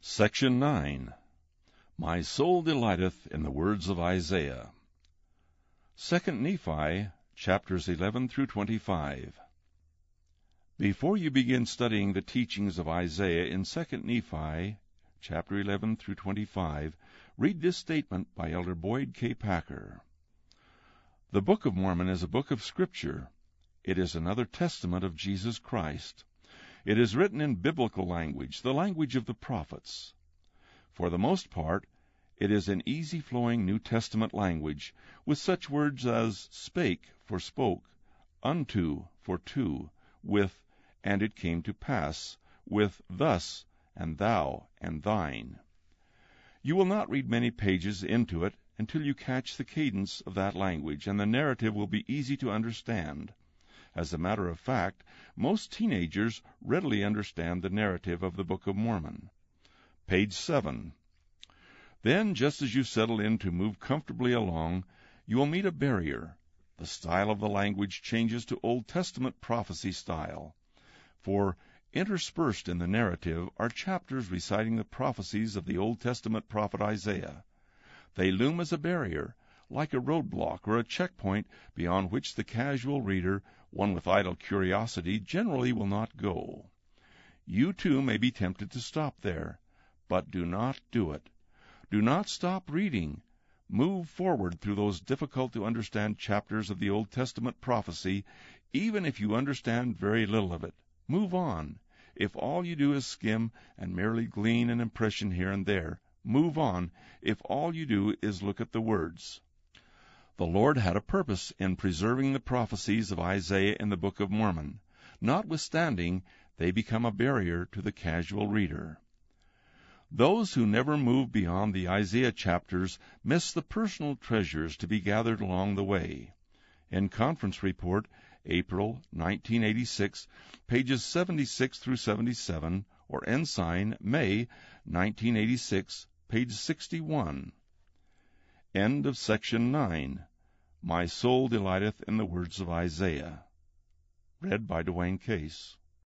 Section 9 My soul delighteth in the words of Isaiah. 2 Nephi, chapters 11 through 25. Before you begin studying the teachings of Isaiah in 2 Nephi, chapter 11 through 25, read this statement by Elder Boyd K. Packer. The Book of Mormon is a book of Scripture. It is another testament of Jesus Christ. It is written in biblical language, the language of the prophets. For the most part, it is an easy flowing New Testament language, with such words as spake for spoke, unto for to, with and it came to pass, with thus and thou and thine. You will not read many pages into it until you catch the cadence of that language, and the narrative will be easy to understand. As a matter of fact, most teenagers readily understand the narrative of the Book of Mormon. Page 7. Then, just as you settle in to move comfortably along, you will meet a barrier. The style of the language changes to Old Testament prophecy style. For interspersed in the narrative are chapters reciting the prophecies of the Old Testament prophet Isaiah. They loom as a barrier, like a roadblock or a checkpoint beyond which the casual reader, one with idle curiosity, generally will not go. You too may be tempted to stop there, but do not do it. Do not stop reading. Move forward through those difficult to understand chapters of the Old Testament prophecy, even if you understand very little of it. Move on. If all you do is skim and merely glean an impression here and there, move on. If all you do is look at the words. The Lord had a purpose in preserving the prophecies of Isaiah in the Book of Mormon. Notwithstanding, they become a barrier to the casual reader. Those who never move beyond the Isaiah chapters miss the personal treasures to be gathered along the way. In Conference Report, April 1986, pages 76 through 77, or Ensign, May 1986, page 61. End of section 9. My soul delighteth in the words of Isaiah. Read by Dwayne Case.